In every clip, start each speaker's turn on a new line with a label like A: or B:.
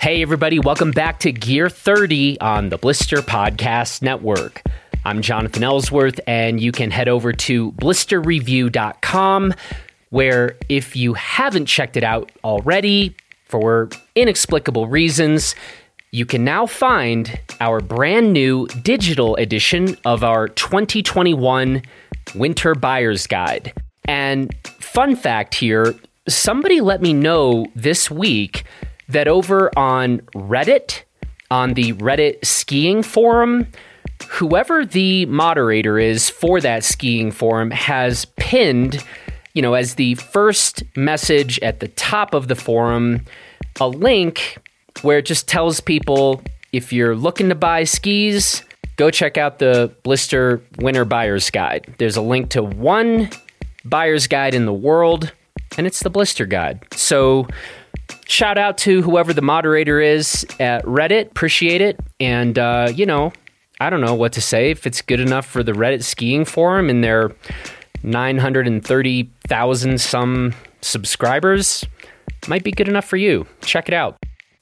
A: Hey, everybody, welcome back to Gear 30 on the Blister Podcast Network. I'm Jonathan Ellsworth, and you can head over to blisterreview.com, where if you haven't checked it out already, for inexplicable reasons, you can now find our brand new digital edition of our 2021 Winter Buyer's Guide. And fun fact here somebody let me know this week that over on Reddit, on the Reddit skiing forum, whoever the moderator is for that skiing forum has pinned, you know, as the first message at the top of the forum, a link where it just tells people if you're looking to buy skis, go check out the Blister Winter Buyer's Guide. There's a link to one buyer's guide in the world, and it's the Blister Guide. So, shout out to whoever the moderator is at Reddit. Appreciate it. And, uh, you know, I don't know what to say. If it's good enough for the Reddit skiing forum and their 930,000 some subscribers, might be good enough for you. Check it out.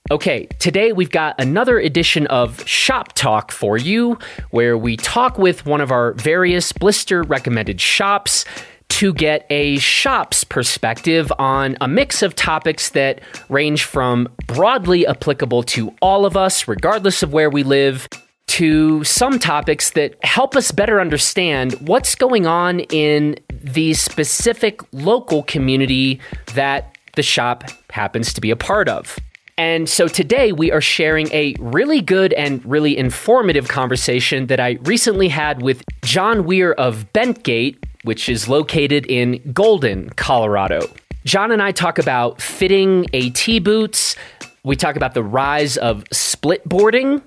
A: Okay, today we've got another edition of Shop Talk for you, where we talk with one of our various blister recommended shops to get a shop's perspective on a mix of topics that range from broadly applicable to all of us, regardless of where we live, to some topics that help us better understand what's going on in the specific local community that the shop happens to be a part of. And so today we are sharing a really good and really informative conversation that I recently had with John Weir of Bentgate, which is located in Golden, Colorado. John and I talk about fitting AT boots. We talk about the rise of split boarding.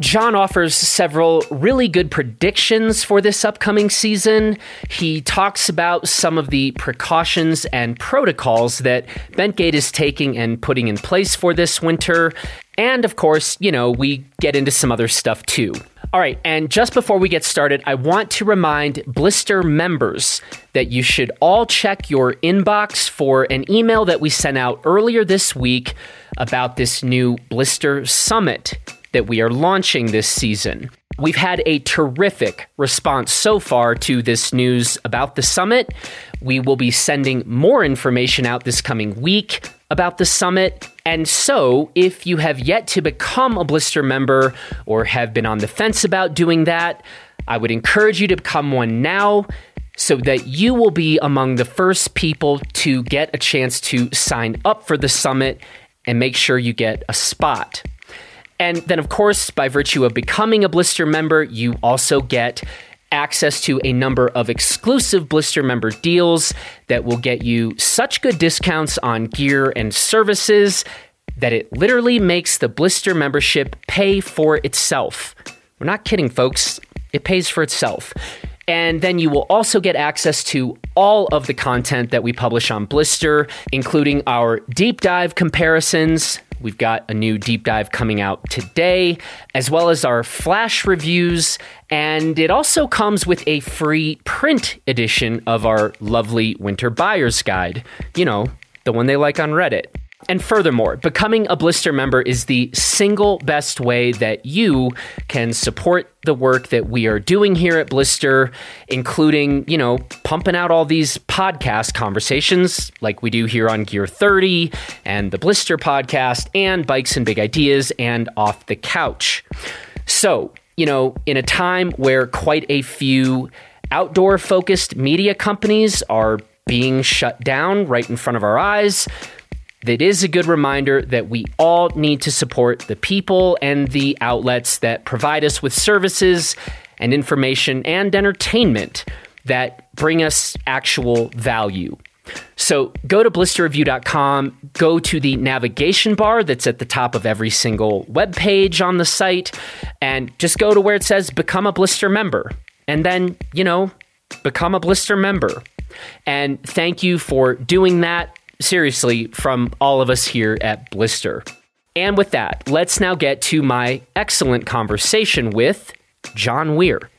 A: John offers several really good predictions for this upcoming season. He talks about some of the precautions and protocols that Bentgate is taking and putting in place for this winter. And of course, you know, we get into some other stuff too. All right, and just before we get started, I want to remind Blister members that you should all check your inbox for an email that we sent out earlier this week about this new Blister Summit that we are launching this season. We've had a terrific response so far to this news about the summit. We will be sending more information out this coming week about the summit. And so, if you have yet to become a Blister member or have been on the fence about doing that, I would encourage you to become one now so that you will be among the first people to get a chance to sign up for the summit and make sure you get a spot. And then, of course, by virtue of becoming a Blister member, you also get access to a number of exclusive blister member deals that will get you such good discounts on gear and services that it literally makes the blister membership pay for itself. We're not kidding, folks. It pays for itself. And then you will also get access to all of the content that we publish on Blister, including our deep dive comparisons, We've got a new deep dive coming out today, as well as our flash reviews. And it also comes with a free print edition of our lovely winter buyer's guide. You know, the one they like on Reddit. And furthermore, becoming a Blister member is the single best way that you can support the work that we are doing here at Blister, including, you know, pumping out all these podcast conversations like we do here on Gear 30 and the Blister podcast and Bikes and Big Ideas and Off the Couch. So, you know, in a time where quite a few outdoor focused media companies are being shut down right in front of our eyes, that is a good reminder that we all need to support the people and the outlets that provide us with services and information and entertainment that bring us actual value. So go to blisterreview.com, go to the navigation bar that's at the top of every single web page on the site, and just go to where it says become a blister member. And then, you know, become a blister member. And thank you for doing that seriously from all of us here at Blister. And with that, let's now get to my excellent conversation with John Weir.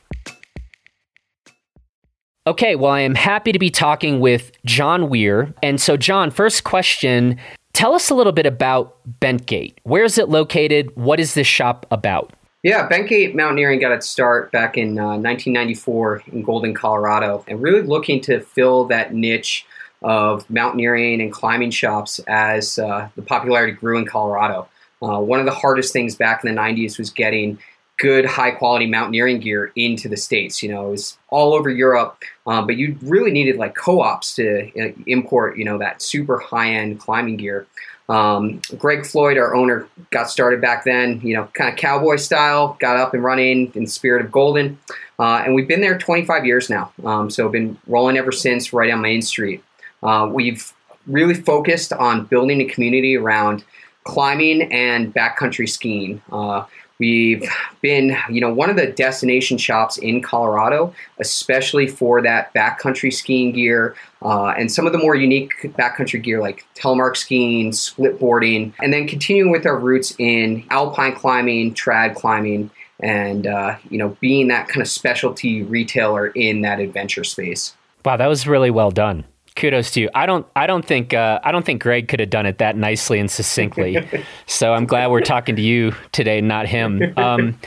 A: Okay, well, I am happy to be talking with John Weir. And so, John, first question Tell us a little bit about Bentgate. Where is it located? What is this shop about?
B: Yeah, Bentgate Mountaineering got its start back in uh, 1994 in Golden, Colorado, and really looking to fill that niche of mountaineering and climbing shops as uh, the popularity grew in Colorado. Uh, one of the hardest things back in the 90s was getting good, high quality mountaineering gear into the States. You know, it was all over Europe, uh, but you really needed like co ops to uh, import, you know, that super high end climbing gear. Um, Greg Floyd, our owner, got started back then, you know, kind of cowboy style, got up and running in the spirit of Golden. Uh, and we've been there 25 years now. Um, so been rolling ever since right on Main Street. Uh, we've really focused on building a community around climbing and backcountry skiing. Uh, we've been, you know, one of the destination shops in Colorado, especially for that backcountry skiing gear uh, and some of the more unique backcountry gear like telemark skiing, split boarding, and then continuing with our roots in alpine climbing, trad climbing, and uh, you know, being that kind of specialty retailer in that adventure space.
A: Wow, that was really well done kudos to you. I don't I don't think uh, I don't think Greg could have done it that nicely and succinctly. so I'm glad we're talking to you today, not him. Um,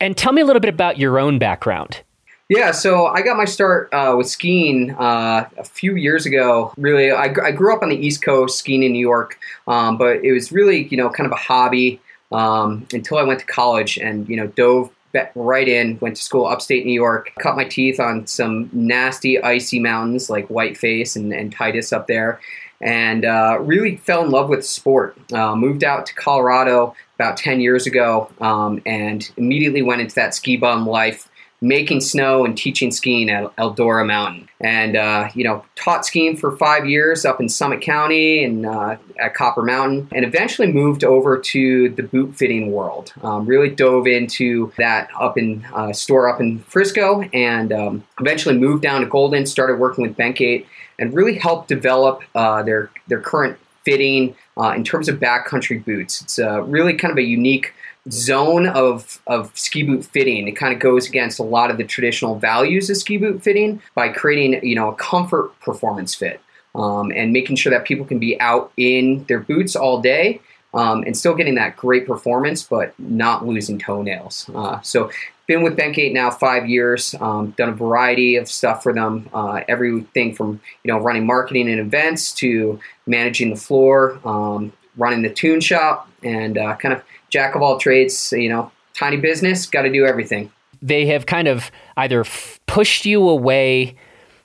A: and tell me a little bit about your own background.
B: Yeah, so I got my start uh, with skiing uh, a few years ago. Really, I, I, grew up on the East Coast skiing in New York, um, but it was really you know kind of a hobby um, until I went to college and you know dove right in, went to school upstate New York, cut my teeth on some nasty icy mountains like Whiteface and, and Titus up there, and uh, really fell in love with sport. Uh, moved out to Colorado about 10 years ago um, and immediately went into that ski bum life making snow and teaching skiing at Eldora Mountain. And, uh, you know, taught skiing for five years up in Summit County and uh, at Copper Mountain, and eventually moved over to the boot fitting world. Um, really dove into that up in uh, store up in Frisco and um, eventually moved down to Golden, started working with Bentgate, and really helped develop uh, their, their current fitting uh, in terms of backcountry boots. It's uh, really kind of a unique zone of, of ski boot fitting. It kind of goes against a lot of the traditional values of ski boot fitting by creating, you know, a comfort performance fit um, and making sure that people can be out in their boots all day um, and still getting that great performance, but not losing toenails. Uh, so, been with Bentgate now five years. Um, done a variety of stuff for them. Uh, everything from you know running marketing and events to managing the floor, um, running the tune shop, and uh, kind of jack of all trades, you know, tiny business, got to do everything.
A: They have kind of either f- pushed you away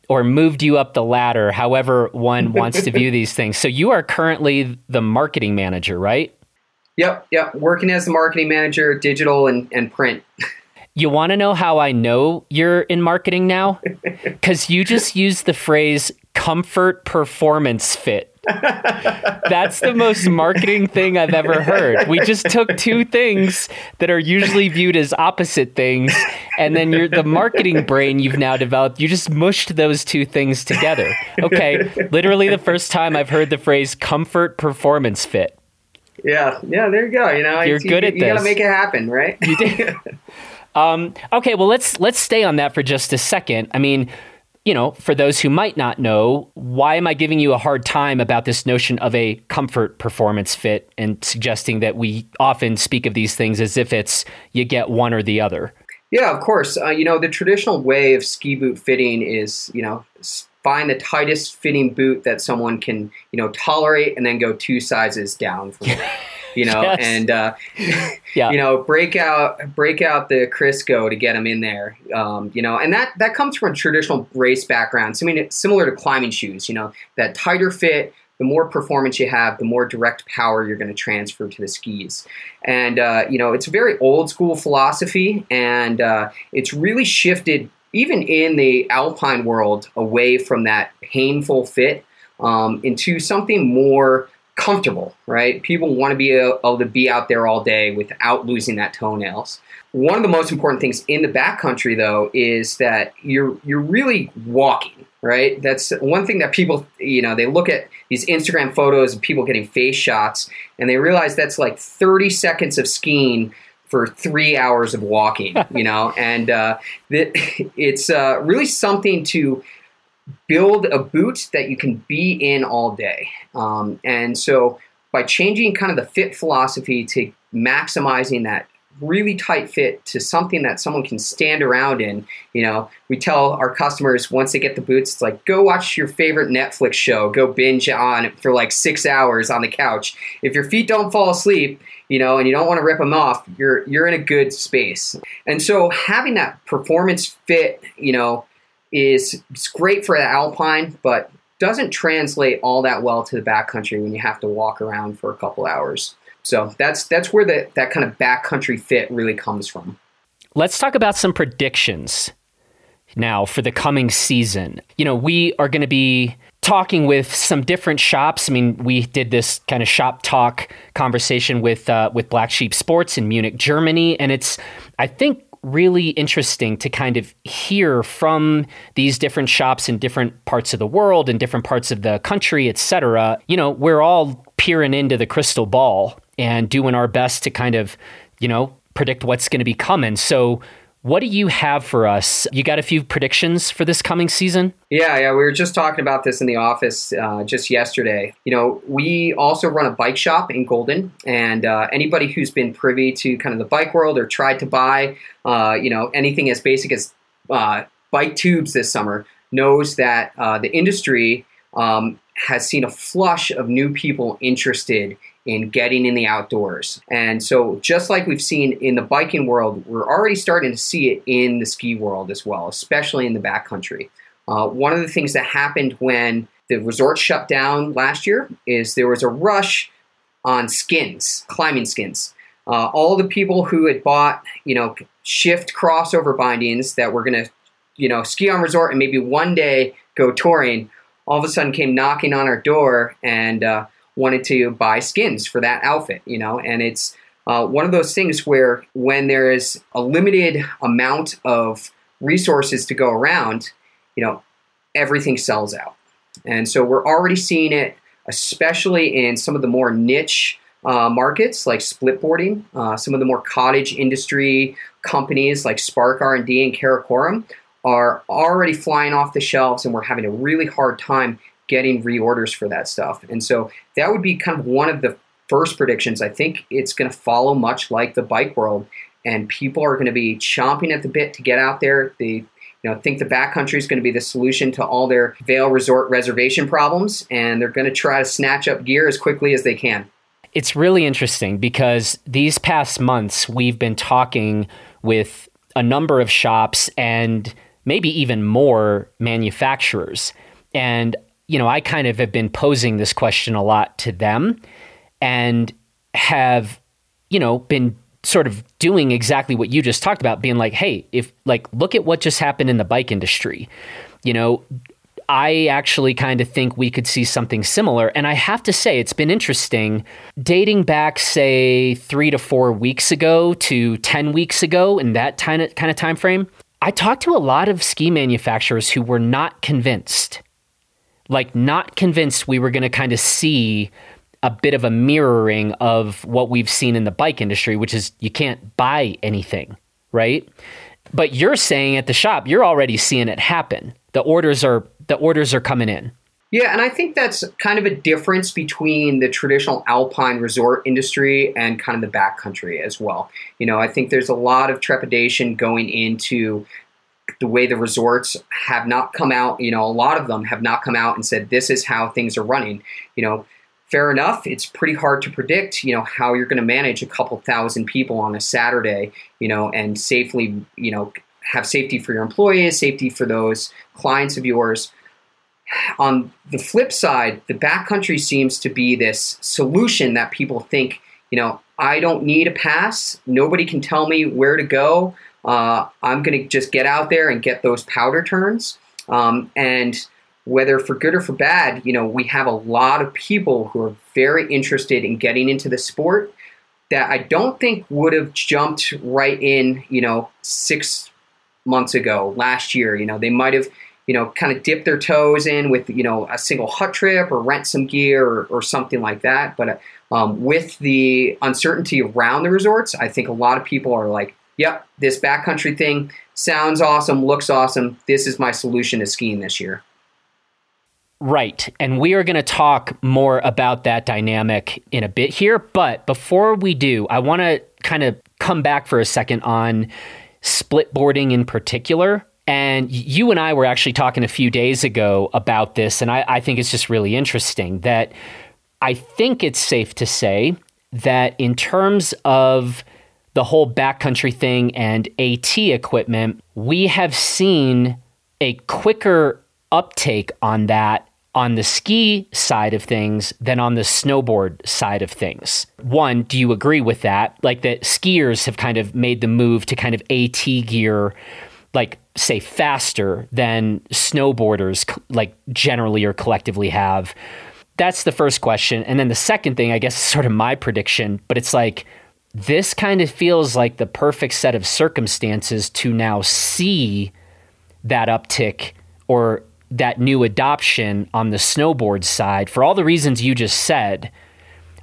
A: or moved you up the ladder, however one wants to view these things. So you are currently the marketing manager, right?
B: Yep, yep. Working as the marketing manager, digital and, and print.
A: You want to know how I know you're in marketing now? Because you just used the phrase comfort performance fit. That's the most marketing thing I've ever heard. We just took two things that are usually viewed as opposite things, and then you're the marketing brain you've now developed. You just mushed those two things together. Okay, literally the first time I've heard the phrase comfort performance fit.
B: Yeah, yeah, there you go. You know,
A: you're good
B: you,
A: at
B: you
A: this.
B: You gotta make it happen, right?
A: You did. um, okay, well let's let's stay on that for just a second. I mean you know, for those who might not know, why am I giving you a hard time about this notion of a comfort performance fit and suggesting that we often speak of these things as if it's you get one or the other?
B: Yeah, of course. Uh, you know, the traditional way of ski boot fitting is, you know, find the tightest fitting boot that someone can, you know, tolerate and then go two sizes down from it. you know, yes. and uh, yeah. you know, break out break out the Crisco to get them in there. Um, you know, and that that comes from a traditional race background. So, I mean, it's similar to climbing shoes. You know, that tighter fit. The more performance you have, the more direct power you're going to transfer to the skis. And, uh, you know, it's a very old school philosophy, and uh, it's really shifted, even in the alpine world, away from that painful fit um, into something more comfortable, right? People want to be able to be out there all day without losing that toenails. One of the most important things in the backcountry, though, is that you're you're really walking, right? That's one thing that people, you know, they look at these Instagram photos of people getting face shots, and they realize that's like 30 seconds of skiing for three hours of walking, you know, and uh, it's uh, really something to build a boot that you can be in all day. Um, and so by changing kind of the fit philosophy to maximizing that really tight fit to something that someone can stand around in. You know, we tell our customers once they get the boots, it's like go watch your favorite Netflix show, go binge on it for like six hours on the couch. If your feet don't fall asleep, you know, and you don't want to rip them off, you're you're in a good space. And so having that performance fit, you know, is great for the alpine, but doesn't translate all that well to the backcountry when you have to walk around for a couple hours. So that's that's where the, that kind of backcountry fit really comes from.
A: Let's talk about some predictions now for the coming season. You know, we are going to be talking with some different shops. I mean, we did this kind of shop talk conversation with uh, with Black Sheep Sports in Munich, Germany, and it's I think really interesting to kind of hear from these different shops in different parts of the world and different parts of the country, et cetera. You know, we're all peering into the crystal ball and doing our best to kind of, you know, predict what's going to be coming. So, what do you have for us? You got a few predictions for this coming season?
B: Yeah, yeah. We were just talking about this in the office uh, just yesterday. You know, we also run a bike shop in Golden, and uh, anybody who's been privy to kind of the bike world or tried to buy, uh, you know, anything as basic as uh, bike tubes this summer knows that uh, the industry um, has seen a flush of new people interested in getting in the outdoors. And so, just like we've seen in the biking world, we're already starting to see it in the ski world as well, especially in the backcountry. Uh, one of the things that happened when the resort shut down last year is there was a rush on skins, climbing skins. Uh, all the people who had bought, you know, shift crossover bindings that were going to, you know, ski on resort and maybe one day go touring, all of a sudden came knocking on our door and uh, wanted to buy skins for that outfit, you know, and it's uh, one of those things where when there is a limited amount of resources to go around, you know, everything sells out. And so we're already seeing it, especially in some of the more niche uh, markets like splitboarding, uh, some of the more cottage industry companies like Spark R&D and Karakoram are already flying off the shelves and we're having a really hard time getting reorders for that stuff. And so that would be kind of one of the first predictions. I think it's going to follow much like the bike world, and people are going to be chomping at the bit to get out there. They you know, think the backcountry is going to be the solution to all their Vail Resort reservation problems, and they're going to try to snatch up gear as quickly as they can.
A: It's really interesting because these past months we've been talking with a number of shops and maybe even more manufacturers. And you know, I kind of have been posing this question a lot to them and have, you know, been sort of doing exactly what you just talked about, being like, hey, if like, look at what just happened in the bike industry. You know, I actually kind of think we could see something similar. And I have to say, it's been interesting dating back, say, three to four weeks ago to 10 weeks ago in that kind of, kind of time frame. I talked to a lot of ski manufacturers who were not convinced like not convinced we were going to kind of see a bit of a mirroring of what we've seen in the bike industry, which is you can't buy anything, right? But you're saying at the shop, you're already seeing it happen. The orders are the orders are coming in.
B: Yeah, and I think that's kind of a difference between the traditional alpine resort industry and kind of the backcountry as well. You know, I think there's a lot of trepidation going into the way the resorts have not come out, you know, a lot of them have not come out and said this is how things are running. You know, fair enough, it's pretty hard to predict, you know, how you're going to manage a couple thousand people on a Saturday, you know, and safely, you know, have safety for your employees, safety for those clients of yours. On the flip side, the backcountry seems to be this solution that people think, you know, I don't need a pass. Nobody can tell me where to go. Uh, I'm going to just get out there and get those powder turns. Um, and whether for good or for bad, you know, we have a lot of people who are very interested in getting into the sport that I don't think would have jumped right in, you know, six months ago, last year. You know, they might have, you know, kind of dipped their toes in with, you know, a single hut trip or rent some gear or, or something like that. But um, with the uncertainty around the resorts, I think a lot of people are like, yep, this backcountry thing sounds awesome, looks awesome. This is my solution to skiing this year.
A: Right. And we are going to talk more about that dynamic in a bit here. But before we do, I want to kind of come back for a second on split boarding in particular. And you and I were actually talking a few days ago about this. And I, I think it's just really interesting that I think it's safe to say that in terms of the whole backcountry thing and AT equipment, we have seen a quicker uptake on that on the ski side of things than on the snowboard side of things. One, do you agree with that? Like that skiers have kind of made the move to kind of AT gear like say faster than snowboarders like generally or collectively have. That's the first question. And then the second thing, I guess, is sort of my prediction, but it's like this kind of feels like the perfect set of circumstances to now see that uptick or that new adoption on the snowboard side for all the reasons you just said,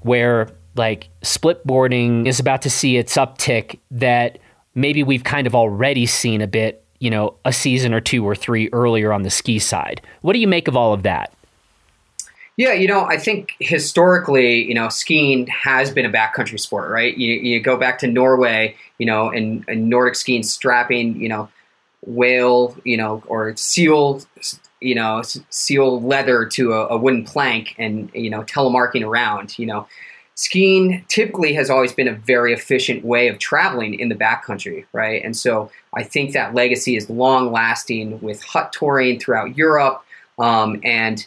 A: where like split boarding is about to see its uptick that maybe we've kind of already seen a bit, you know, a season or two or three earlier on the ski side. What do you make of all of that?
B: Yeah, you know, I think historically, you know, skiing has been a backcountry sport, right? You, you go back to Norway, you know, and, and Nordic skiing, strapping, you know, whale, you know, or seal, you know, seal leather to a, a, wooden plank and, you know, telemarking around, you know. Skiing typically has always been a very efficient way of traveling in the backcountry, right? And so I think that legacy is long lasting with hut touring throughout Europe. Um, and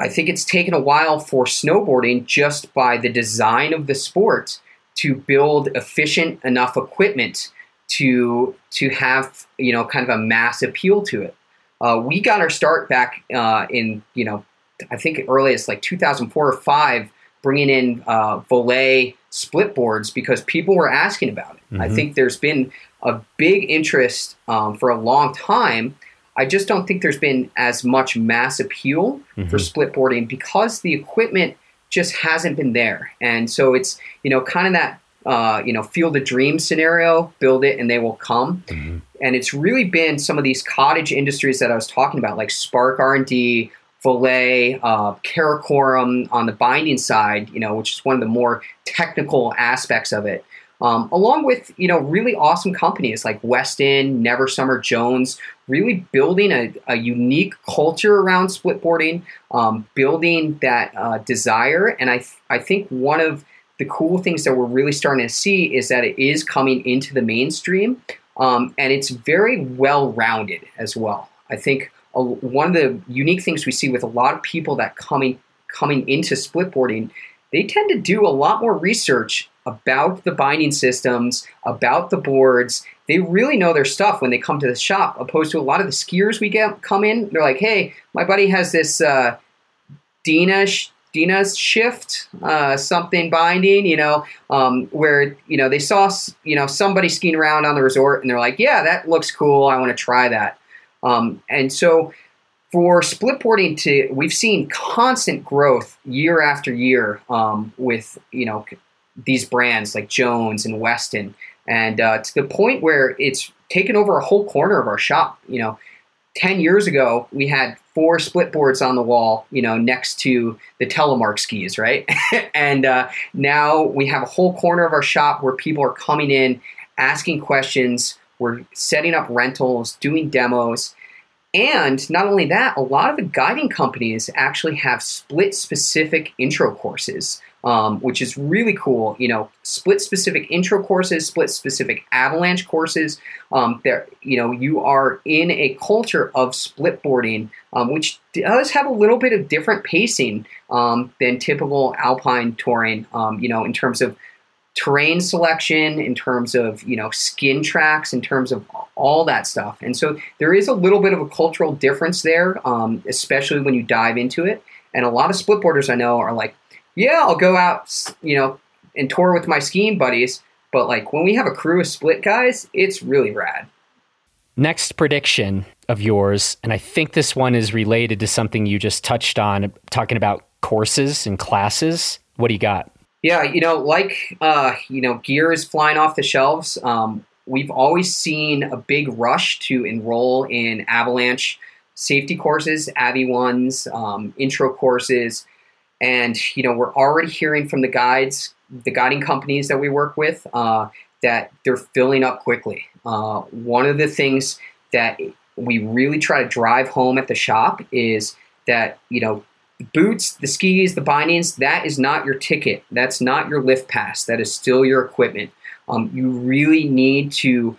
B: I think it's taken a while for snowboarding just by the design of the sport to build efficient enough equipment to to have you know kind of a mass appeal to it. Uh, we got our start back uh, in you know I think earliest like 2004 or five, bringing in uh, Voile split boards because people were asking about it. Mm-hmm. I think there's been a big interest um, for a long time. I just don't think there's been as much mass appeal mm-hmm. for split boarding because the equipment just hasn't been there. And so it's, you know, kind of that uh, you know, field of dreams scenario, build it and they will come. Mm-hmm. And it's really been some of these cottage industries that I was talking about, like Spark R&D, Voile, uh, Karakoram on the binding side, you know, which is one of the more technical aspects of it. Um, along with you know really awesome companies like Weston, Never Summer Jones, really building a, a unique culture around splitboarding, um, building that uh, desire, and I th- I think one of the cool things that we're really starting to see is that it is coming into the mainstream um, and it's very well rounded as well. I think a, one of the unique things we see with a lot of people that coming coming into splitboarding, they tend to do a lot more research about the binding systems, about the boards. They really know their stuff when they come to the shop, opposed to a lot of the skiers we get come in. They're like, "Hey, my buddy has this uh, Dina Dina's shift, uh, something binding, you know, um, where you know they saw you know somebody skiing around on the resort and they're like, yeah, that looks cool. I want to try that. Um, and so for splitboarding to, we've seen constant growth year after year um, with you know these brands like Jones and Weston, and uh, to the point where it's taken over a whole corner of our shop. You know, 10 years ago, we had four split boards on the wall, you know, next to the telemark skis, right? and uh, now we have a whole corner of our shop where people are coming in, asking questions. We're setting up rentals, doing demos. And not only that, a lot of the guiding companies actually have split specific intro courses um, which is really cool. You know, split specific intro courses, split specific avalanche courses. Um, there, you know, you are in a culture of split boarding, um, which does have a little bit of different pacing um, than typical alpine touring. Um, you know, in terms of terrain selection, in terms of you know skin tracks, in terms of all that stuff. And so there is a little bit of a cultural difference there, um, especially when you dive into it. And a lot of split boarders I know are like, yeah, I'll go out, you know, and tour with my skiing buddies. But like when we have a crew of split guys, it's really rad.
A: Next prediction of yours, and I think this one is related to something you just touched on, talking about courses and classes. What do you got?
B: Yeah, you know, like uh, you know, gear is flying off the shelves. Um, we've always seen a big rush to enroll in avalanche safety courses, Avi ones, um, intro courses, and you know we're already hearing from the guides, the guiding companies that we work with, uh, that they're filling up quickly. Uh, one of the things that we really try to drive home at the shop is that you know boots, the skis, the bindings, that is not your ticket. That's not your lift pass. That is still your equipment. Um, you really need to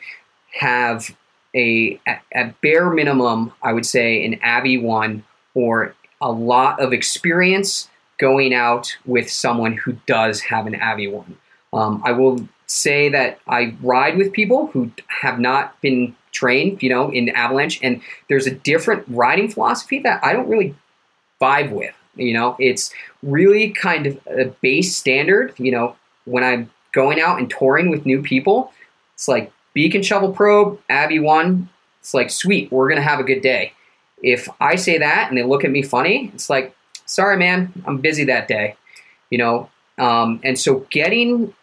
B: have a, at, at bare minimum, I would say, an Avi one or a lot of experience going out with someone who does have an Avi one. Um, I will say that I ride with people who have not been trained, you know, in avalanche, and there's a different riding philosophy that I don't really vibe with. You know, it's really kind of a base standard. You know, when I'm going out and touring with new people, it's like beacon shovel probe, Avi one. It's like sweet, we're gonna have a good day. If I say that and they look at me funny, it's like, sorry, man, I'm busy that day. You know, um, and so getting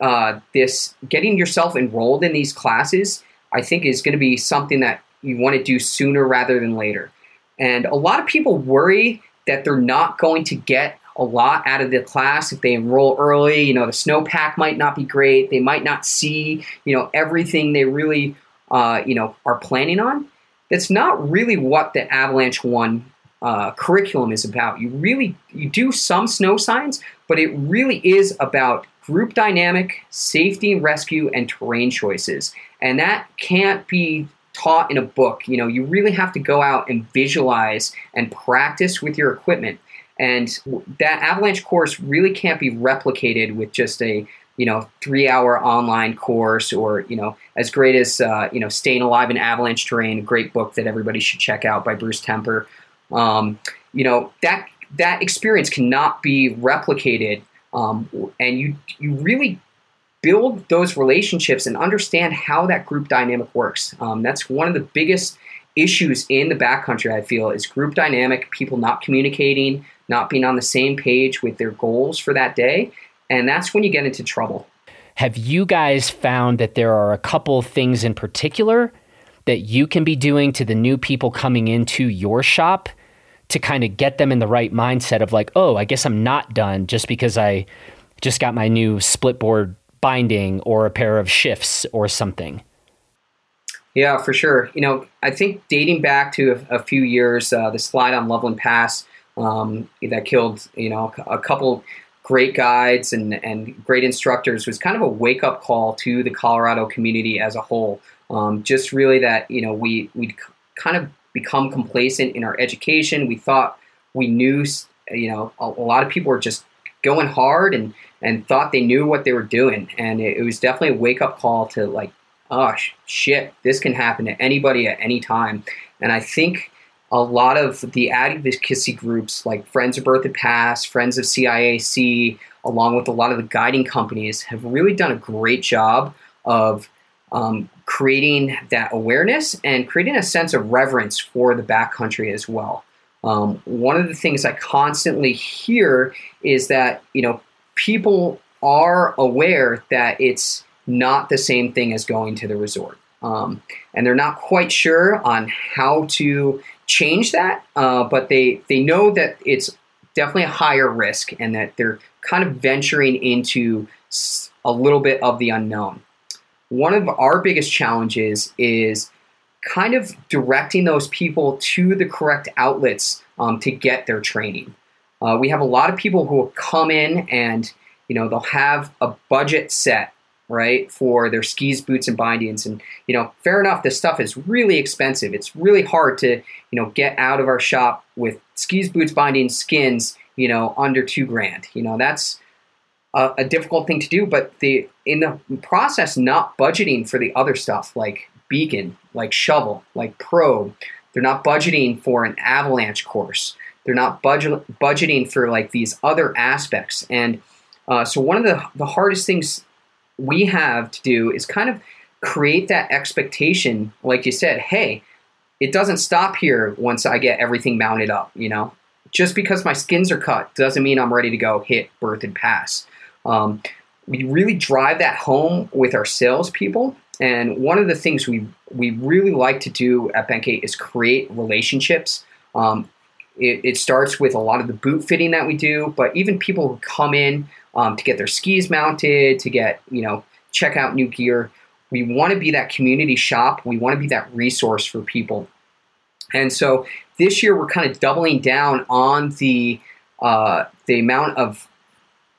B: uh, this, getting yourself enrolled in these classes, I think is going to be something that you want to do sooner rather than later. And a lot of people worry that they're not going to get a lot out of the class if they enroll early. You know, the snowpack might not be great. They might not see, you know, everything they really, uh, you know, are planning on. That's not really what the Avalanche One uh, curriculum is about. You really you do some snow science, but it really is about group dynamic, safety and rescue, and terrain choices. And that can't be taught in a book. You know, you really have to go out and visualize and practice with your equipment. And that avalanche course really can't be replicated with just a you know three hour online course or you know as great as uh, you know staying alive in avalanche terrain a great book that everybody should check out by bruce tremper um, you know that that experience cannot be replicated um, and you you really build those relationships and understand how that group dynamic works. Um, that's one of the biggest issues in the backcountry. I feel is group dynamic, people not communicating, not being on the same page with their goals for that day, and that's when you get into trouble.
A: Have you guys found that there are a couple things in particular that you can be doing to the new people coming into your shop to kind of get them in the right mindset of like, oh, I guess I'm not done just because I just got my new split board binding or a pair of shifts or something.
B: Yeah, for sure. You know, I think dating back to a, a few years, uh, the slide on Loveland Pass um, that killed, you know, a couple great guides and, and great instructors was kind of a wake up call to the Colorado community as a whole. Um, just really that, you know, we, we'd kind of become complacent in our education. We thought we knew, you know, a, a lot of people were just going hard and and thought they knew what they were doing. And it, it was definitely a wake up call to like, oh shit, this can happen to anybody at any time. And I think a lot of the advocacy groups like Friends of Berthoud Pass, Friends of CAIC, along with a lot of the guiding companies, have really done a great job of um, creating that awareness and creating a sense of reverence for the backcountry as well. Um, one of the things I constantly hear is that you know people are aware that it's not the same thing as going to the resort. Um, and they're not quite sure on how to change that, uh, but they, they know that it's definitely a higher risk and that they're kind of venturing into a little bit of the unknown. One of our biggest challenges is kind of directing those people to the correct outlets um, to get their training. Uh, we have a lot of people who will come in and you know they'll have a budget set right for their skis, boots, and bindings. And you know, fair enough, this stuff is really expensive. It's really hard to you know get out of our shop with skis, boots, bindings, skins. You know, under two grand. You know, that's a, a difficult thing to do. But the in the process, not budgeting for the other stuff like beacon, like shovel, like probe. They're not budgeting for an avalanche course. They're not budget, budgeting for like these other aspects. And uh, so one of the, the hardest things we have to do is kind of create that expectation, like you said, hey, it doesn't stop here once I get everything mounted up, you know? Just because my skins are cut doesn't mean I'm ready to go hit Berthoud Pass. Um, we really drive that home with our salespeople And one of the things we we really like to do at Bentgate is create relationships. Um, it, it, starts with a lot of the boot fitting that we do, but even people who come in um, to get their skis mounted, to get you know check out new gear. We want to be that community shop. We want to be that resource for people. And so this year we're kind of doubling down on the uh, the amount of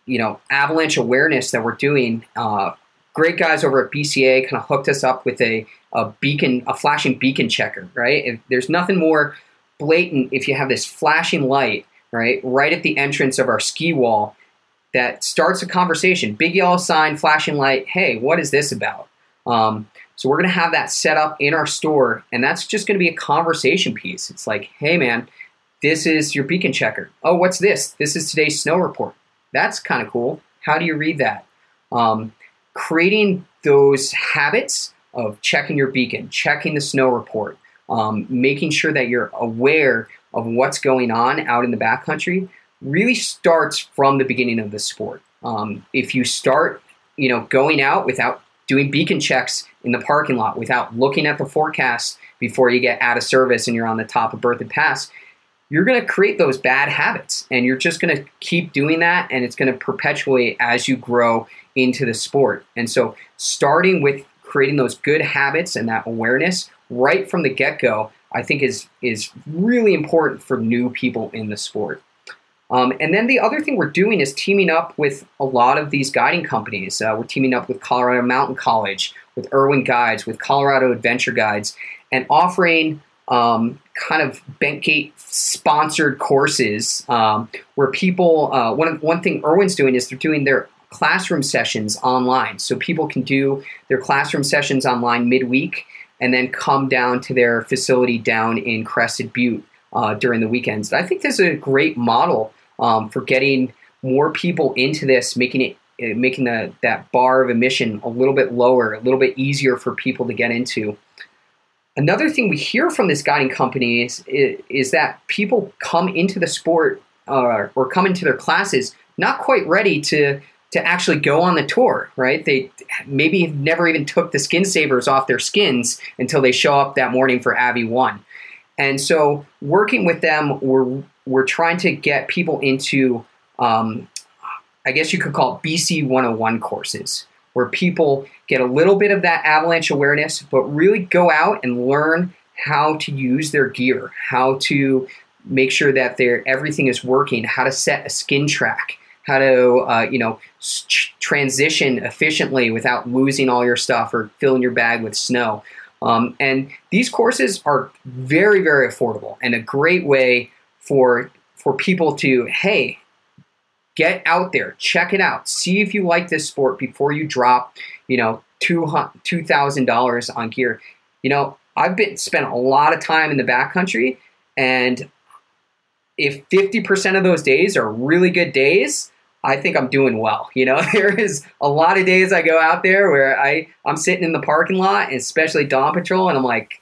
B: you know avalanche awareness that we're doing. Uh, great guys over at BCA kind of hooked us up with a, a beacon, a flashing beacon checker. Right, if there's nothing more blatant if you have this flashing light right right at the entrance of our ski wall that starts a conversation. Big yellow sign, flashing light. Hey, what is this about? Um, so we're going to have that set up in our store, and that's just going to be a conversation piece. It's like, hey, man, this is your beacon checker. Oh, what's this? This is today's snow report. That's kind of cool. How do you read that? Um, creating those habits of checking your beacon, checking the snow report, um, making sure that you're aware of what's going on out in the backcountry really starts from the beginning of the sport. Um, if you start, you know, going out without doing beacon checks in the parking lot, without looking at the forecast before you get out of service and you're on the top of Berthoud Pass, you're going to create those bad habits, and you're just going to keep doing that, and it's going to perpetuate as you grow into the sport. And so, starting with creating those good habits and that awareness right from the get go, I think is is really important for new people in the sport. Um, and then the other thing we're doing is teaming up with a lot of these guiding companies. Uh, we're teaming up with Colorado Mountain College, with Irwin Guides, with Colorado Adventure Guides, and offering um, kind of Bentgate sponsored courses um, where people. Uh, one one thing Irwin's doing is they're doing their classroom sessions online, so people can do their classroom sessions online midweek and then come down to their facility down in Crested Butte uh, during the weekends. I think this is a great model um, for getting more people into this, making it uh, making the, that bar of admission a little bit lower, a little bit easier for people to get into. Another thing we hear from this guiding company is, is that people come into the sport uh, or come into their classes not quite ready to to actually go on the tour, right? They maybe never even took the skin savers off their skins until they show up that morning for Avi One. And so, working with them, we're we're trying to get people into, um, I guess you could call it BC 101 courses, where people get a little bit of that avalanche awareness, but really go out and learn how to use their gear, how to make sure that their everything is working, how to set a skin track, how to uh, you know transition efficiently without losing all your stuff or filling your bag with snow. Um, and these courses are very very affordable and a great way for for people to hey get out there. Check it out. See if you like this sport before you drop you know two two thousand dollars on gear. You know i've been spent a lot of time in the backcountry and if 50% of those days are really good days i think i'm doing well. You know there is a lot of days i go out there where i i'm sitting in the parking lot especially dawn patrol and i'm like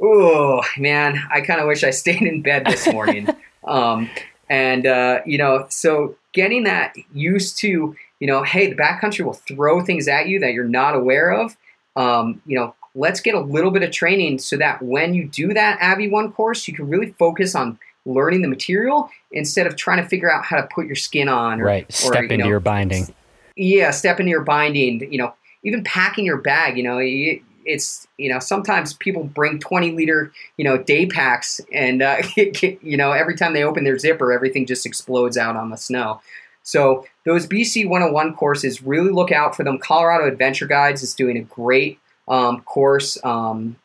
B: oh man, I kind of wish I stayed in bed this morning. um, and uh, you know, so getting that used to, you know, hey, the backcountry will throw things at you that you're not aware of. Um, you know, let's get a little bit of training so that when you do that Avi One course, you can really focus on learning the material instead of trying to figure out how to put your skin on.
A: Or, right, step or, you into know, your binding.
B: Yeah, step into your binding. You know, even packing your bag. You know, you, it's you know sometimes people bring 20 liter you know day packs and uh, you know every time they open their zipper everything just explodes out on the snow. So those bc 101 courses really look out for them. Colorado adventure guides is doing a great um, course um,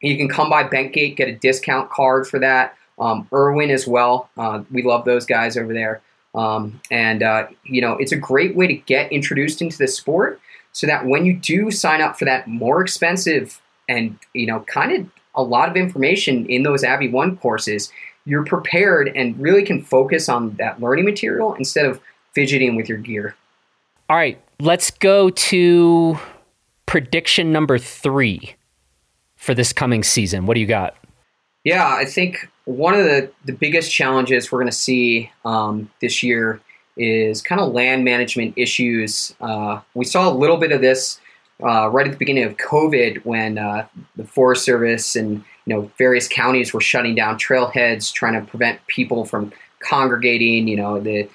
B: you can come by bentgate get a discount card for that um, irwin as well uh, we love those guys over there. Um, and uh, you know it's a great way to get introduced into the sport so that when you do sign up for that more expensive and you know kind of a lot of information in those Avi One courses, you're prepared and really can focus on that learning material instead of fidgeting with your gear.
A: All right, let's go to prediction number three for this coming season. What do you got?
B: Yeah, I think one of the, the biggest challenges we're going to see um, this year is kind of land management issues. Uh, we saw a little bit of this uh, right at the beginning of COVID when uh, the Forest Service and you know various counties were shutting down trailheads, trying to prevent people from congregating. You know, the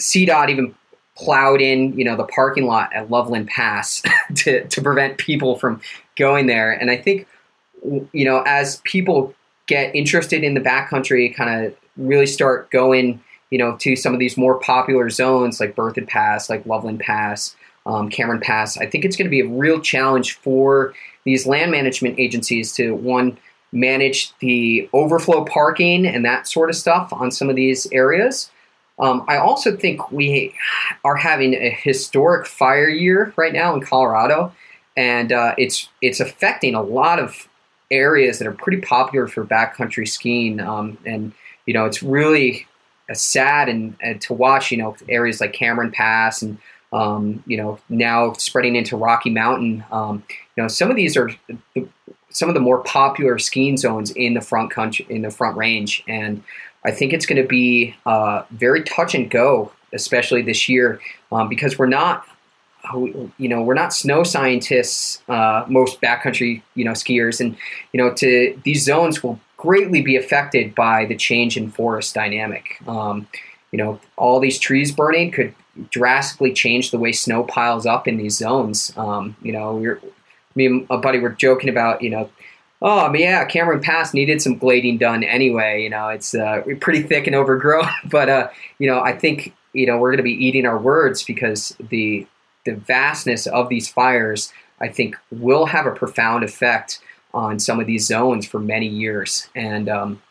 B: CDOT even plowed in, you know, the parking lot at Loveland Pass to, to prevent people from going there. And I think, you know, as people get interested in the backcountry, kind of really start going, you know, to some of these more popular zones like Berthoud Pass, like Loveland Pass, um, Cameron Pass, I think it's going to be a real challenge for these land management agencies to one manage the overflow parking and that sort of stuff on some of these areas. Um, I also think we are having a historic fire year right now in Colorado, and uh, it's it's affecting a lot of areas that are pretty popular for backcountry skiing. Um, and you know, it's really sad and, and, to watch. You know, areas like Cameron Pass and um, you know now spreading into Rocky Mountain. Um, you know, some of these are some of the more popular skiing zones in the front country in the front range and I think it's going to be uh, very touch and go, especially this year, um, because we're not, you know, we're not snow scientists. Uh, most backcountry, you know, skiers, and you know, to these zones will greatly be affected by the change in forest dynamic. Um, you know, all these trees burning could drastically change the way snow piles up in these zones. Um, you know, we're, me and a buddy were joking about, you know, Oh, yeah, Cameron Pass needed some glading done anyway. You know, it's uh, pretty thick and overgrown, but uh, you know, I think you know we're going to be eating our words because the the vastness of these fires, I think, will have a profound effect on some of these zones for many years, and um,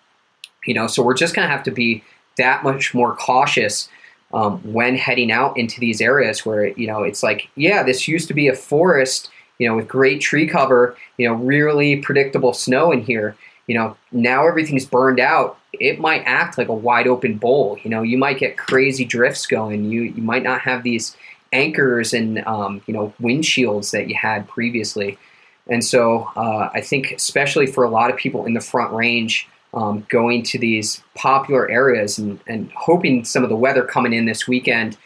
B: you know, so we're just going to have to be that much more cautious um, when heading out into these areas where you know it's like, yeah, this used to be a forest you know, with great tree cover, you know, really predictable snow in here. You know, now everything's burned out. It might act like a wide open bowl. You know, you might get crazy drifts going. You you might not have these anchors and um, you know windshields that you had previously. And so uh, I think, especially for a lot of people in the front range, um, going to these popular areas and, and hoping some of the weather coming in this weekend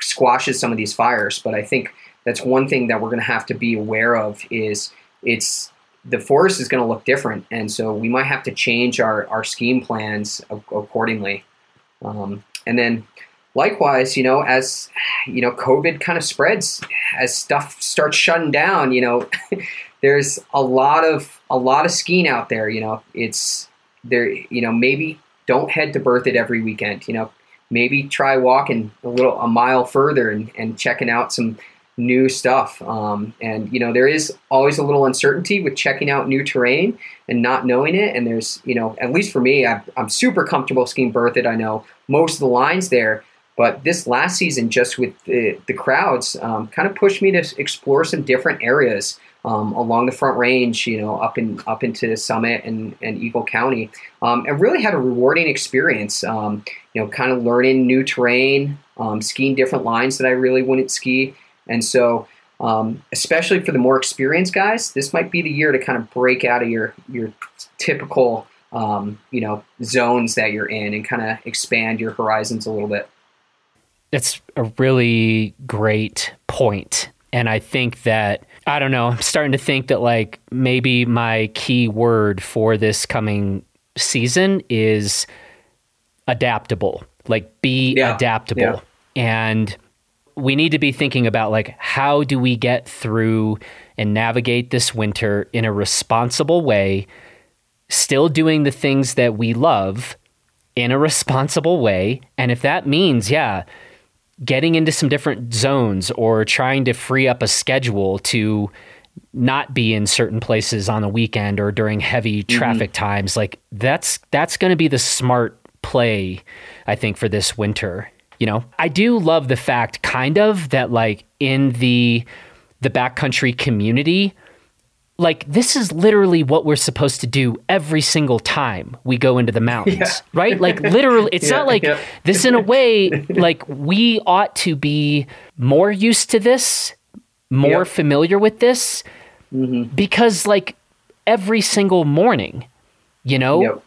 B: squashes some of these fires. But I think that's one thing that we're going to have to be aware of is it's the forest is going to look different, and so we might have to change our our scheme plans accordingly. Um, and then likewise, you know, as you know, COVID kind of spreads, as stuff starts shutting down, you know, there's a lot of a lot of skiing out there. You know, it's there. You know, maybe don't head to Berthoud every weekend. You know, maybe try walking a little a mile further and, and checking out some new stuff. Um, and you know, there is always a little uncertainty with checking out new terrain and not knowing it. And there's, you know, at least for me, I'm, I'm super comfortable skiing Berthoud. I know most of the lines there. But this last season, just with the, the crowds, um, kind of pushed me to explore some different areas um, along the Front Range, you know, up in up into Summit and, and Eagle County, um, and really had a rewarding experience. Um, you know, kind of learning new terrain, um, skiing different lines that I really wouldn't ski, and so, um, especially for the more experienced guys, this might be the year to kind of break out of your your typical um, you know zones that you're in and kind of expand your horizons a little bit.
A: It's a really great point, and I think that I don't know. I'm starting to think that like maybe my key word for this coming season is adaptable. Like be yeah. adaptable. Yeah. And we need to be thinking about like how do we get through and navigate this winter in a responsible way still doing the things that we love in a responsible way and if that means yeah getting into some different zones or trying to free up a schedule to not be in certain places on the weekend or during heavy mm-hmm. traffic mm-hmm. times like that's that's going to be the smart play i think for this winter you know i do love the fact kind of that like in the the backcountry community like this is literally what we're supposed to do every single time we go into the mountains yeah. right like literally it's yeah, not like yeah. this in a way like we ought to be more used to this more familiar with this mm-hmm. because like every single morning you know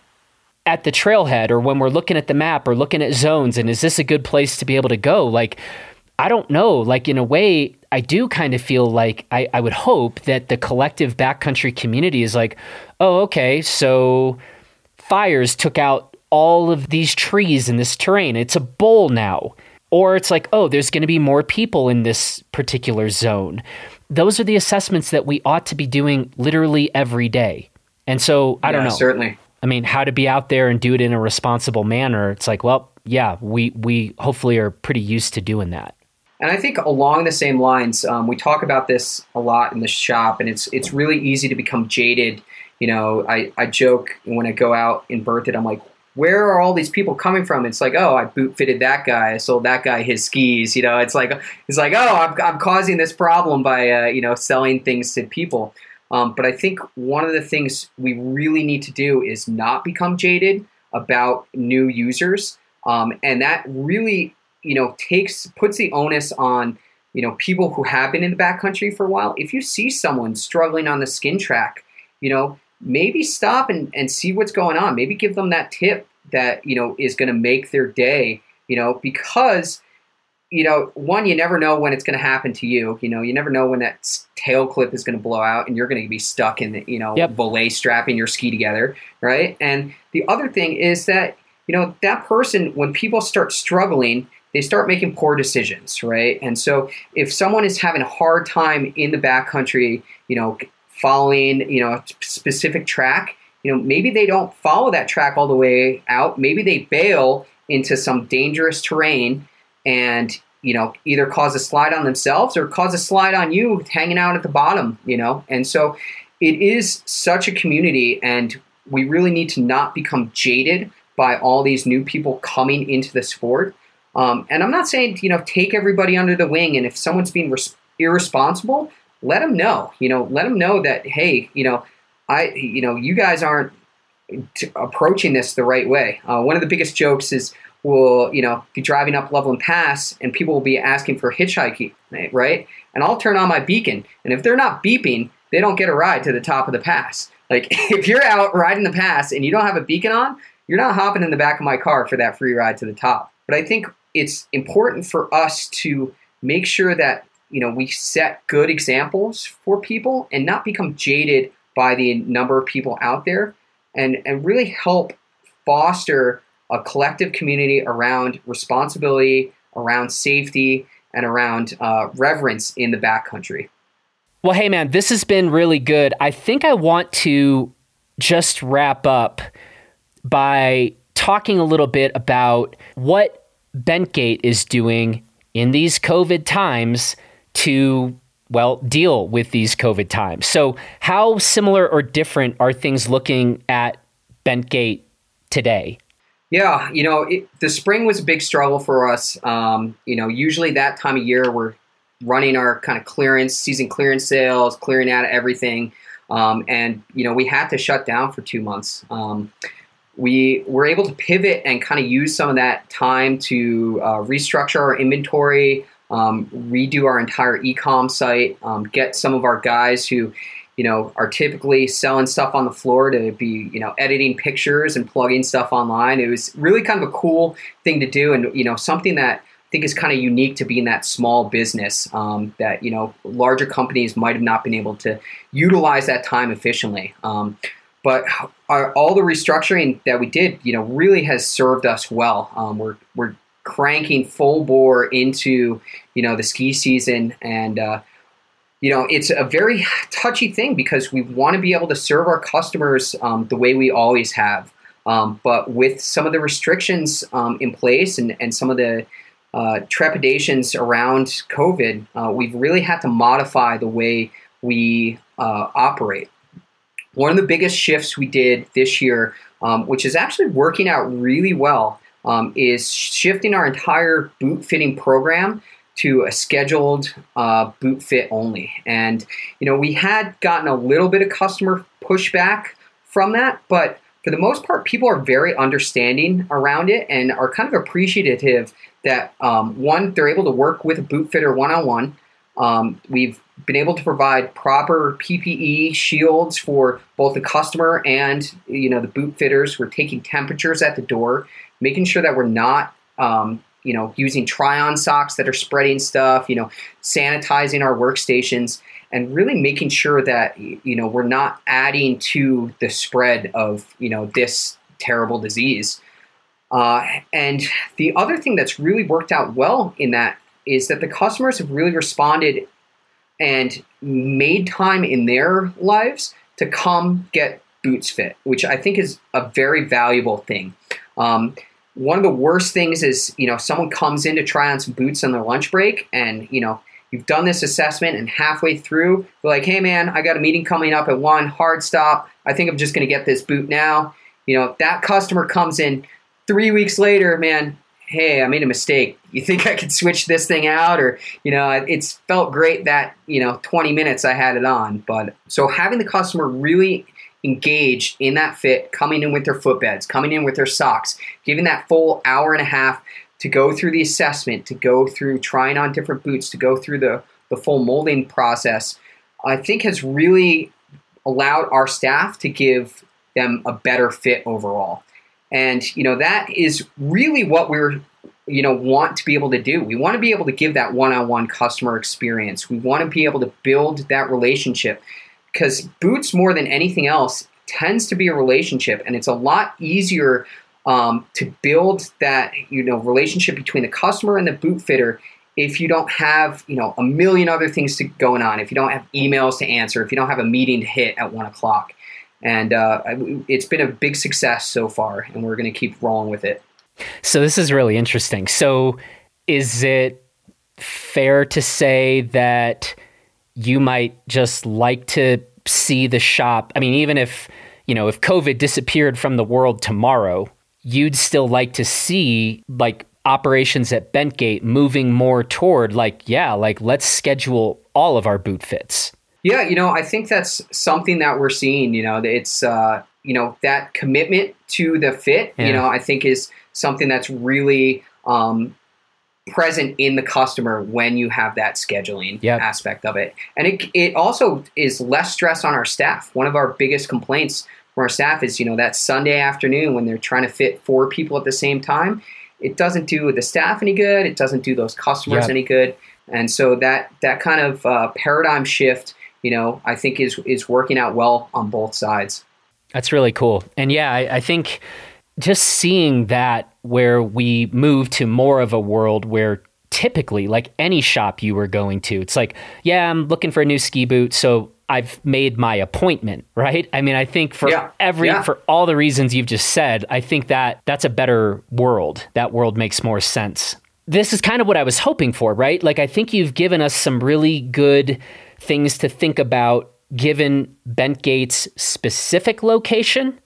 A: at the trailhead or when we're looking at the map or looking at zones and is this a good place to be able to go like i don't know like in a way I do kind of feel like I, I would hope that the collective backcountry community is like, oh, okay, so fires took out all of these trees in this terrain. It's a bowl now. Or it's like, oh, there's going to be more people in this particular zone. Those are the assessments that we ought to be doing literally every day. And so I
B: yeah,
A: don't know.
B: Certainly.
A: I mean, how to be out there and do it in a responsible manner. It's like, well, yeah, we we hopefully are pretty used to doing that.
B: And I think along the same lines, um, we talk about this a lot in the shop, and it's it's really easy to become jaded. You know, I, I joke when I go out in Berthoud, I'm like, where are all these people coming from? It's like, oh, I boot fitted that guy, I sold that guy his skis. You know, it's like it's like, oh, I'm, I'm causing this problem by uh, you know selling things to people. Um, but I think one of the things we really need to do is not become jaded about new users, um, and that really you know takes puts the onus on you know people who have been in the backcountry for a while. If you see someone struggling on the skin track, you know maybe stop and, and see what's going on. Maybe give them that tip that you know is going to make their day. You know because you know, one, you never know when it's going to happen to you. You know, you never know when that tail clip is going to blow out and you're going to be stuck in the, you know,
A: yep.
B: belay strapping your ski together, right? And the other thing is that, you know, that person, when people start struggling, they start making poor decisions, right? And so if someone is having a hard time in the backcountry, you know, following, you know, a specific track, you know, maybe they don't follow that track all the way out. Maybe they bail into some dangerous terrain and you know either cause a slide on themselves or cause a slide on you hanging out at the bottom you know and so it is such a community and we really need to not become jaded by all these new people coming into the sport um, and i'm not saying you know take everybody under the wing and if someone's being res- irresponsible let them know you know let them know that hey you know i you know you guys aren't t- approaching this the right way uh, one of the biggest jokes is we'll you know, be driving up Loveland Pass and people will be asking for hitchhiking, right? And I'll turn on my beacon. And if they're not beeping, they don't get a ride to the top of the pass. Like if you're out riding the pass and you don't have a beacon on, you're not hopping in the back of my car for that free ride to the top. But I think it's important for us to make sure that, you know, we set good examples for people and not become jaded by the number of people out there and, and really help foster a collective community around responsibility, around safety, and around uh, reverence in the backcountry.
A: Well, hey, man, this has been really good. I think I want to just wrap up by talking a little bit about what Bentgate is doing in these COVID times to, well, deal with these COVID times. So, how similar or different are things looking at Bentgate today?
B: Yeah, you know, it, the spring was a big struggle for us. Um, you know, usually that time of year we're running our kind of clearance, season clearance sales, clearing out everything. Um, and, you know, we had to shut down for two months. Um, we were able to pivot and kind of use some of that time to uh, restructure our inventory, um, redo our entire e-com site, um, get some of our guys who you know, are typically selling stuff on the floor to be, you know, editing pictures and plugging stuff online. It was really kind of a cool thing to do, and you know, something that I think is kind of unique to being that small business um, that you know larger companies might have not been able to utilize that time efficiently. Um, but our, all the restructuring that we did, you know, really has served us well. Um, we're we're cranking full bore into you know the ski season and. Uh, you know, it's a very touchy thing because we want to be able to serve our customers um, the way we always have. Um, but with some of the restrictions um, in place and, and some of the uh, trepidations around COVID, uh, we've really had to modify the way we uh, operate. One of the biggest shifts we did this year, um, which is actually working out really well, um, is shifting our entire boot fitting program to a scheduled uh, boot fit only. And, you know, we had gotten a little bit of customer pushback from that, but for the most part, people are very understanding around it and are kind of appreciative that, um, one, they're able to work with a boot fitter one on one. We've been able to provide proper PPE shields for both the customer and you know the boot fitters. We're taking temperatures at the door, making sure that we're not um, you know, using try-on socks that are spreading stuff, you know, sanitizing our workstations, and really making sure that you know we're not adding to the spread of you know this terrible disease. Uh, and the other thing that's really worked out well in that is that the customers have really responded and made time in their lives to come get boots fit, which I think is a very valuable thing. Um, one of the worst things is, you know, someone comes in to try on some boots on their lunch break and, you know, you've done this assessment and halfway through, they're like, hey man, I got a meeting coming up at one, hard stop. I think I'm just going to get this boot now. You know, that customer comes in three weeks later, man, hey, I made a mistake. You think I could switch this thing out? Or, you know, it's felt great that, you know, 20 minutes I had it on. But so having the customer really engaged in that fit, coming in with their footbeds, coming in with their socks, giving that full hour and a half to go through the assessment, to go through trying on different boots, to go through the, the full molding process, I think has really allowed our staff to give them a better fit overall. And you know that is really what we're you know want to be able to do. We want to be able to give that one-on-one customer experience. We want to be able to build that relationship because boots more than anything else tends to be a relationship and it's a lot easier um, to build that you know relationship between the customer and the boot fitter if you don't have you know a million other things to, going on if you don't have emails to answer if you don't have a meeting to hit at one o'clock and uh, it's been a big success so far and we're going to keep rolling with it.
A: So this is really interesting. So is it fair to say that you might just like to see the shop? I mean even if you know if covid disappeared from the world tomorrow you'd still like to see like operations at Bentgate moving more toward like, yeah, like let's schedule all of our boot fits.
B: Yeah, you know, I think that's something that we're seeing. You know, it's uh, you know that commitment to the fit. Yeah. You know, I think is something that's really um, present in the customer when you have that scheduling yep. aspect of it, and it it also is less stress on our staff. One of our biggest complaints from our staff is, you know, that Sunday afternoon when they're trying to fit four people at the same time, it doesn't do the staff any good. It doesn't do those customers yep. any good. And so that that kind of uh, paradigm shift, you know, I think is is working out well on both sides.
A: That's really cool. And yeah, I, I think just seeing that where we move to more of a world where typically like any shop you were going to it's like yeah i'm looking for a new ski boot so I've made my appointment, right? I mean, I think for yeah. every yeah. for all the reasons you've just said, I think that that's a better world. That world makes more sense. This is kind of what I was hoping for, right? Like I think you've given us some really good things to think about given Bentgate's specific location.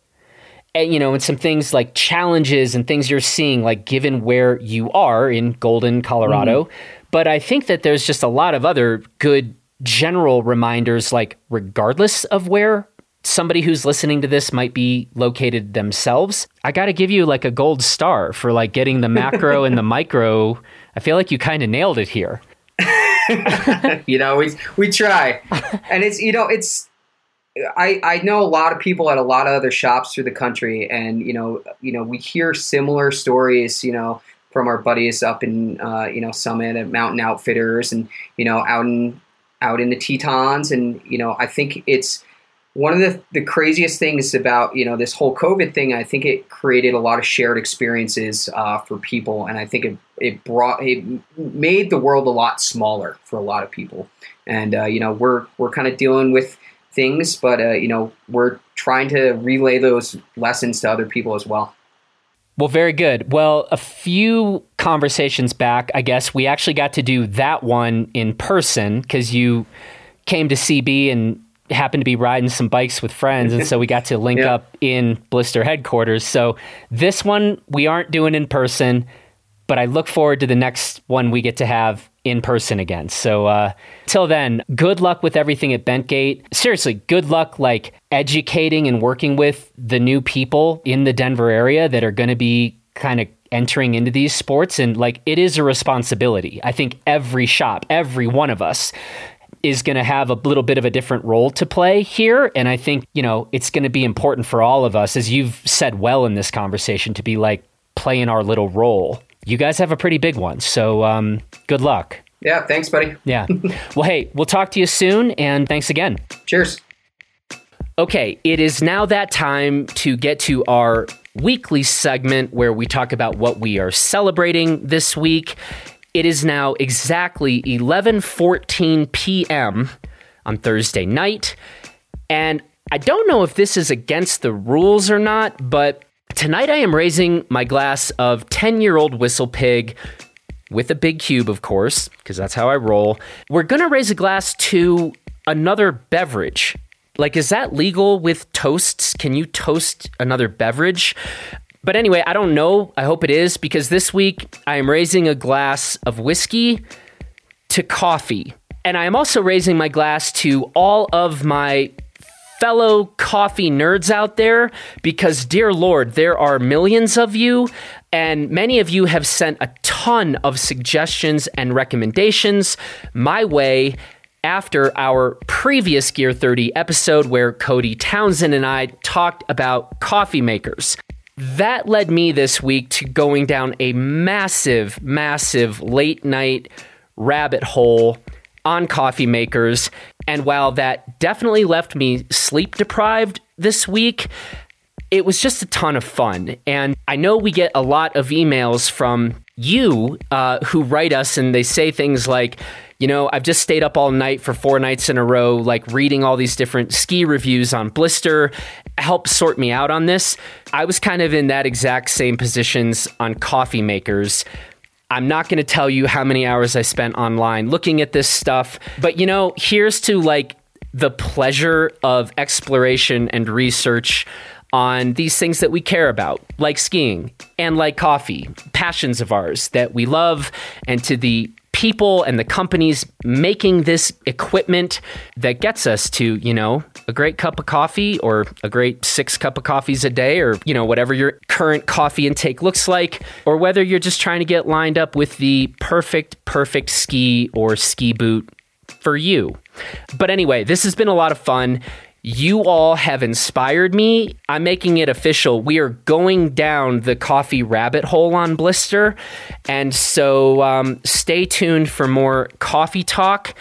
A: And you know, and some things like challenges and things you're seeing like given where you are in Golden, Colorado. Mm. But I think that there's just a lot of other good general reminders like regardless of where somebody who's listening to this might be located themselves i got to give you like a gold star for like getting the macro and the micro i feel like you kind of nailed it here
B: you know we we try and it's you know it's I, I know a lot of people at a lot of other shops through the country and you know you know we hear similar stories you know from our buddies up in uh, you know summit at mountain outfitters and you know out in out in the Tetons. And, you know, I think it's one of the, the craziest things about, you know, this whole COVID thing. I think it created a lot of shared experiences uh, for people. And I think it, it brought, it made the world a lot smaller for a lot of people. And, uh, you know, we're, we're kind of dealing with things, but, uh, you know, we're trying to relay those lessons to other people as well.
A: Well, very good. Well, a few conversations back, I guess we actually got to do that one in person because you came to CB and happened to be riding some bikes with friends. And so we got to link yeah. up in Blister headquarters. So this one we aren't doing in person, but I look forward to the next one we get to have in person again. So uh, till then, good luck with everything at Bentgate. Seriously, good luck like educating and working with the new people in the Denver area that are going to be kind of entering into these sports. And like it is a responsibility. I think every shop, every one of us is going to have a little bit of a different role to play here. And I think, you know, it's going to be important for all of us, as you've said well in this conversation, to be like playing our little role you guys have a pretty big one. So um, good luck.
B: Yeah, thanks, buddy.
A: Yeah. well, hey, we'll talk to you soon, and thanks again.
B: Cheers.
A: Okay, it is now that time to get to our weekly segment where we talk about what we are celebrating this week. It is now exactly 11:14 p.m. on Thursday night, and I don't know if this is against the rules or not, but tonight I am raising my glass of 10-year-old Whistle Pig with a big cube, of course, because that's how I roll. We're going to raise a glass to another beverage. Like, is that legal with toasts? Can you toast another beverage? But anyway, I don't know. I hope it is because this week I am raising a glass of whiskey to coffee. And I am also raising my glass to all of my fellow coffee nerds out there because, dear Lord, there are millions of you, and many of you have sent a ton of suggestions and recommendations my way after our previous Gear 30 episode where Cody Townsend and I talked about coffee makers. That led me this week to going down a massive, massive late night rabbit hole on coffee makers. And while that definitely left me sleep deprived this week, it was just a ton of fun. And I know we get a lot of emails from you uh, who write us and they say things like, you know, I've just stayed up all night for four nights in a row, like reading all these different ski reviews on Blister, help sort me out on this. I was kind of in that exact same positions on coffee makers. I'm not going to tell you how many hours I spent online looking at this stuff, but you know, here's to like the pleasure of exploration and research on these things that we care about, like skiing and like coffee, passions of ours that we love, and to the people and the companies making this equipment that gets us to, you know, a great cup of coffee or a great six cup of coffees a day or, you know, whatever your current coffee intake looks like, or whether you're just trying to get lined up with the perfect, perfect ski or ski boot for you. But anyway, this has been a lot of fun. You all have inspired me. I'm making it official. We are going down the coffee rabbit hole on Blister. And so um, stay tuned for more coffee talk,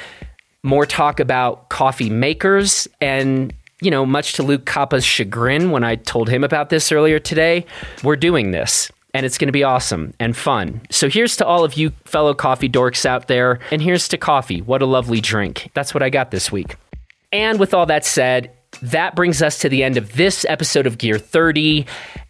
A: more talk about coffee makers. And, you know, much to Luke Koppa's chagrin when I told him about this earlier today, we're doing this and it's going to be awesome and fun. So here's to all of you fellow coffee dorks out there, and here's to coffee. What a lovely drink. That's what I got this week. And with all that said, that brings us to the end of this episode of Gear 30.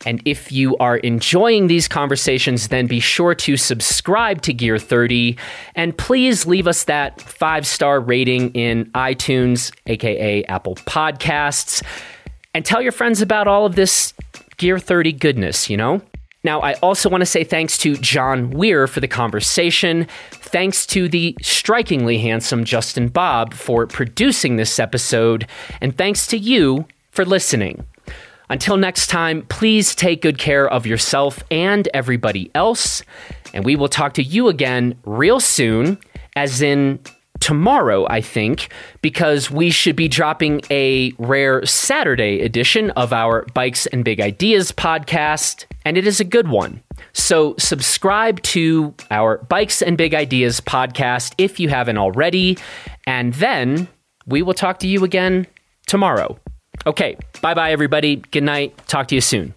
A: And if you are enjoying these conversations, then be sure to subscribe to Gear 30 and please leave us that five star rating in iTunes, aka Apple Podcasts, and tell your friends about all of this Gear 30 goodness, you know? Now, I also want to say thanks to John Weir for the conversation. Thanks to the strikingly handsome Justin Bobb for producing this episode. And thanks to you for listening. Until next time, please take good care of yourself and everybody else. And we will talk to you again real soon, as in tomorrow, I think, because we should be dropping a rare Saturday edition of our Bikes and Big Ideas podcast, and it is a good one. So, subscribe to our Bikes and Big Ideas podcast if you haven't already, and then we will talk to you again tomorrow. Okay, bye bye, everybody. Good night. Talk to you soon.